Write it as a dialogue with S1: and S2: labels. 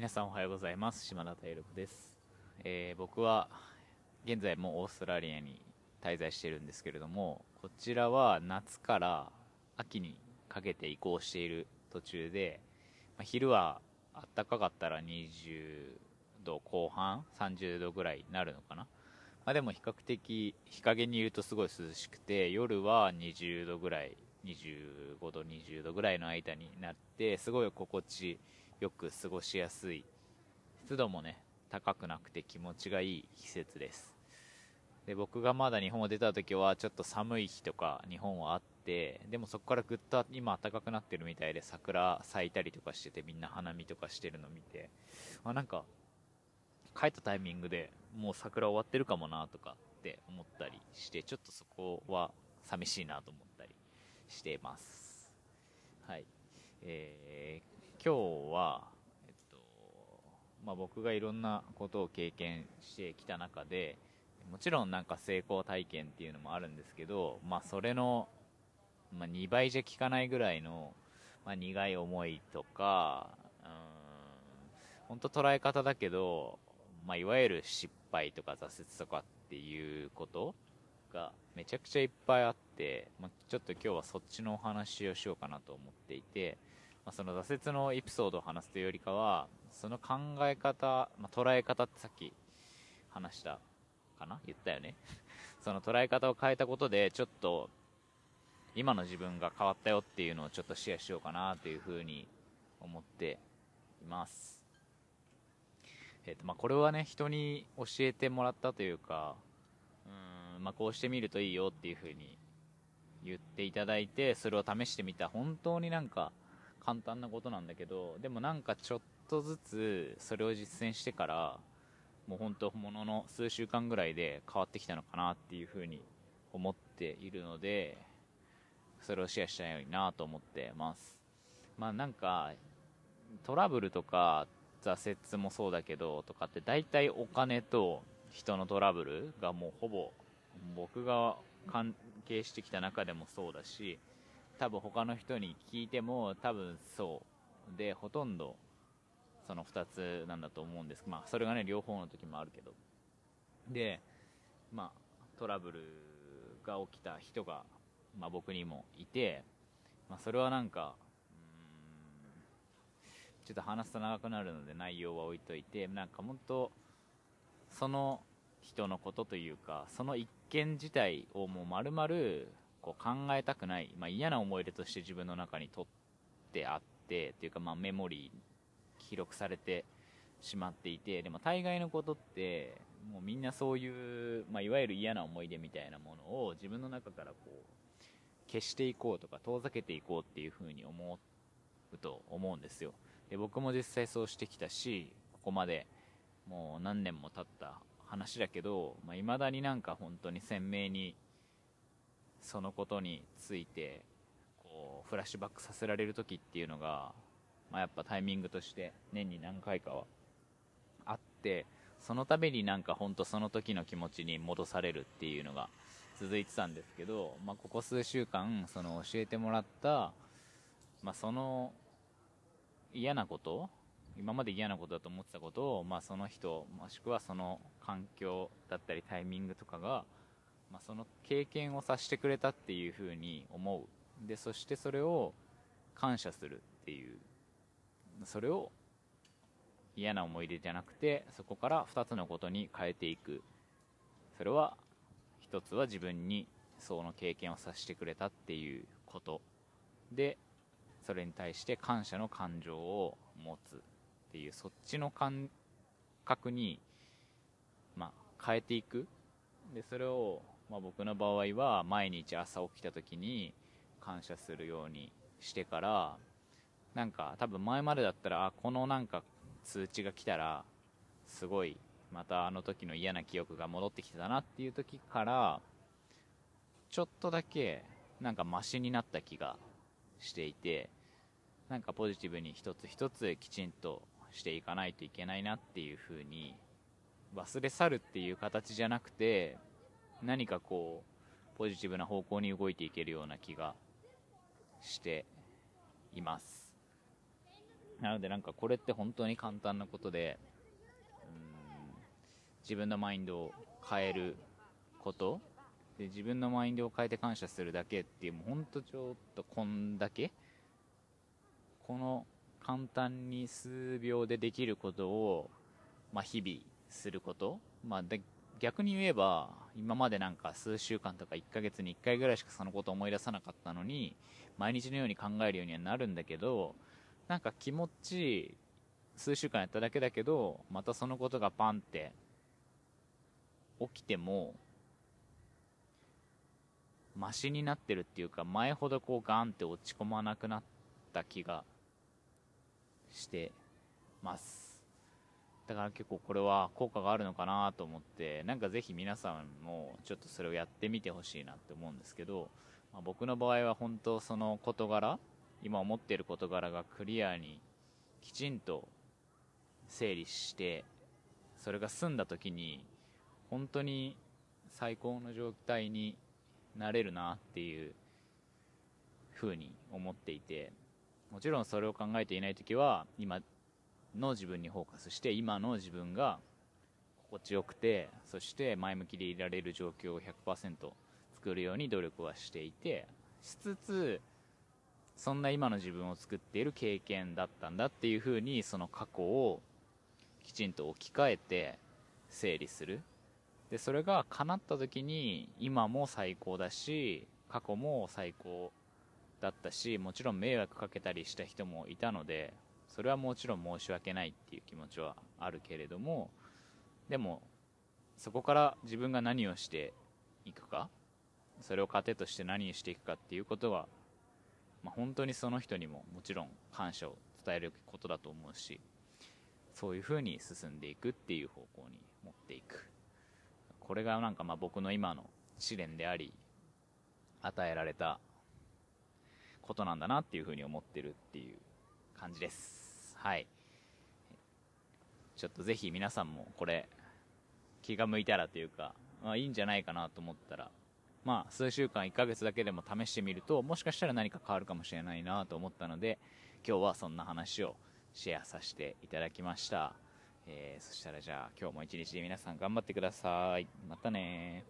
S1: 皆さんおはようございます。島田大六です、えー、僕は現在もオーストラリアに滞在しているんですけれどもこちらは夏から秋にかけて移行している途中で、まあ、昼は暖かかったら20度後半30度ぐらいになるのかな、まあ、でも比較的日陰にいるとすごい涼しくて夜は20度ぐらい25度20度ぐらいの間になってすごい心地よく過ごしやすい。湿度もね高くなくて気持ちがいい季節です。で僕がまだ日本を出た時はちょっと寒い日とか日本はあってでもそこからぐっと今暖かくなってるみたいで桜咲いたりとかしててみんな花見とかしてるの見て。あなんか帰ったタイミングでもう桜終わってるかもなとかって思ったりしてちょっとそこは寂しいなと思ったりしています。はい。えー、今日は、えっとまあ、僕がいろんなことを経験してきた中でもちろんなんか成功体験っていうのもあるんですけど、まあ、それの、まあ、2倍じゃ効かないぐらいの、まあ、苦い思いとか、本当捉え方だけど、まあ、いわゆる失敗とか挫折とかっていうことがめちゃくちゃいっぱいあって、まあ、ちょっと今日はそっちのお話をしようかなと思っていて、まあ、その挫折のエピソードを話すというよりかはその考え方、まあ、捉え方ってさっき話したかな？言ったよね？その捉え方を変えたことでちょっと今の自分が変わったよっていうのをちょっとシェアしようかなというふうに思っています。えっ、とまあこれはね人に教えてもらったというかうんまあこうしてみるといいよっていうふうに言っていただいてそれを試してみた。本当になんか簡単なことなんだけどでもなんかちょっとずつそれを実践してからもう本当ものの数週間ぐらいで変わってきたのかなっていうふうに思っているのでそれをシェアしたいなと思ってます。まあなんかトラブルとか挫折もそうだけどとかって大体お金と人のトラブルがもうほぼ僕が関係してきた中でもそうだし多分他の人に聞いても多分そう。でほとんどその2つなんだと思うんです。まあそれがね両方の時もあるけど。でまあトラブルが起きた人が、まあ、僕にもいて、まあ、それはなんかちょっと話すと長くなるので内容は置いといてなんか本当その人のことというかその一件自体をもう丸々こう考えたくない、まあ、嫌な思い出として自分の中にとってあってっていうかまあメモリー記録されてしまっていてでも大概のことってもうみんなそういう、まあ、いわゆる嫌な思い出みたいなものを自分の中からこう消していこうとか遠ざけていこうっていうふうに思うと思うんですよ。で僕も実際そうしてきたしここまでもう何年も経った話だけどまあ、未だになんか本当に鮮明にそのことについてこうフラッシュバックさせられる時っていうのがまあ、やっぱタイミングとして年に何回かはあってその度になんか本当その時の気持ちに戻されるっていうのが続いてたんですけど、まあ、ここ数週間その教えてもらった、まあ、その嫌なこと今まで嫌なことだと思ってたことを、まあ、その人もしくはその環境だったりタイミングとかが、まあ、その経験をさせてくれたっていうふうに思う。でそしてそれを感謝するっていう。それを嫌な思い出じゃなくてそこから2つのことに変えていく。それは1つは自分にその経験をさせてくれたっていうこと。でそれに対して感謝の感情を持つっていう。そっちの感覚に、まあ、変えていく。でそれを、まあ、僕の場合は毎日朝起きた時に感謝するようにしてからなんか多分前までだったらあこのなんか通知が来たらすごいまたあの時の嫌な記憶が戻ってきてたなっていう時からちょっとだけなんかマシになった気がしていてなんかポジティブに一つ一つきちんとしていかないといけないなっていう風に忘れ去るっていう形じゃなくて何かこうポジティブな方向に動いていけるような気がしています。なのでなんかこれって本当に簡単なことで自分のマインドを変えること。で自分のマインドを変えて感謝するだけっていうもう本当ちょっとこんだけ。この簡単に数秒でできることを、まあ、日々すること、まあ、で逆に言えば今までなんか数週間とか1ヶ月に1回ぐらいしかそのことを思い出さなかったのに毎日のように考えるようにはなるんだけどなんか気持ち数週間やっただけだけどまたそのことがパンって起きてもマシになってるっていうか前ほどこうガンって落ち込まなくなった気がしてます。だから結構これは効果があるのかなと思ってなんかぜひ皆さんもちょっとそれをやってみてほしいなって思うんですけど、まあ、僕の場合は本当その事柄今思っている事柄がクリアにきちんと整理してそれが済んだ時に本当に最高の状態になれるなっていう風に思っていてもちろんそれを考えていない時は今の自分にフォーカスして今の自分が心地よくてそして前向きでいられる状況を100%作るように努力はしていてしつつそんな今の自分を作っている経験だったんだっていうふうにその過去をきちんと置き換えて整理する。でそれが叶った時に今も最高だし過去も最高だったしもちろん迷惑かけたりした人もいたのでそれはもちろん申し訳ないっていう気持ちはあるけれどもでもそこから自分が何をしていくかそれを糧として何をしていくかっていうことは、まあ、本当にその人にももちろん感謝を伝えることだと思うしそういうふうに進んでいくっていう方向に持っていく。これがなんかまあ僕の今の試練であり与えられたことなんだなっていうふうに思ってるっていう感じです。はい。ちょっとぜひ皆さんもこれ気が向いたらというか、まあ、いいんじゃないかなと思ったらまあ数週間1ヶ月だけでも試してみるともしかしたら何か変わるかもしれないなと思ったので今日はそんな話をシェアさせていただきました、えー、そしたらじゃあ今日も一日で皆さん頑張ってください。またね